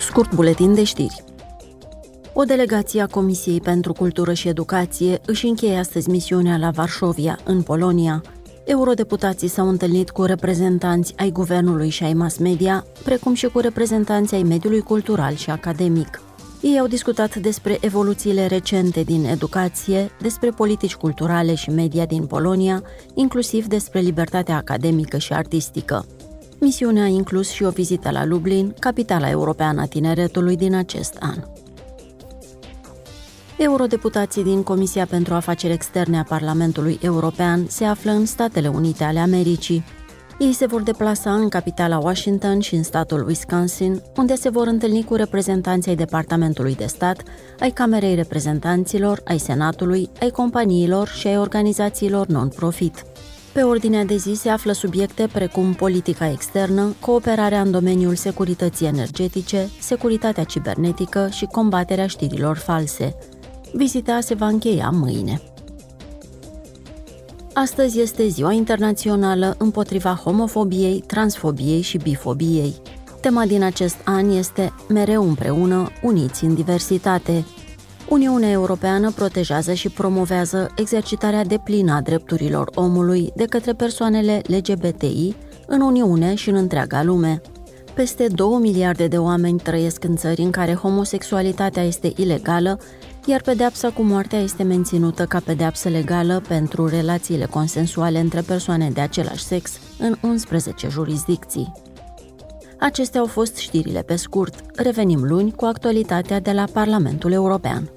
Scurt buletin de știri. O delegație a Comisiei pentru Cultură și Educație își încheie astăzi misiunea la Varșovia, în Polonia. Eurodeputații s-au întâlnit cu reprezentanți ai guvernului și ai mass media, precum și cu reprezentanții ai mediului cultural și academic. Ei au discutat despre evoluțiile recente din educație, despre politici culturale și media din Polonia, inclusiv despre libertatea academică și artistică. Misiunea a inclus și o vizită la Lublin, capitala europeană a tineretului din acest an. Eurodeputații din Comisia pentru Afaceri Externe a Parlamentului European se află în Statele Unite ale Americii. Ei se vor deplasa în capitala Washington și în statul Wisconsin, unde se vor întâlni cu reprezentanții ai Departamentului de Stat, ai Camerei Reprezentanților, ai Senatului, ai companiilor și ai organizațiilor non-profit. Pe ordinea de zi se află subiecte precum politica externă, cooperarea în domeniul securității energetice, securitatea cibernetică și combaterea știrilor false. Vizita se va încheia mâine. Astăzi este Ziua Internațională împotriva homofobiei, transfobiei și bifobiei. Tema din acest an este Mereu împreună, uniți în diversitate, Uniunea Europeană protejează și promovează exercitarea deplină a drepturilor omului de către persoanele LGBTI în Uniune și în întreaga lume. Peste 2 miliarde de oameni trăiesc în țări în care homosexualitatea este ilegală, iar pedeapsa cu moartea este menținută ca pedeapsă legală pentru relațiile consensuale între persoane de același sex în 11 jurisdicții. Acestea au fost știrile pe scurt. Revenim luni cu actualitatea de la Parlamentul European.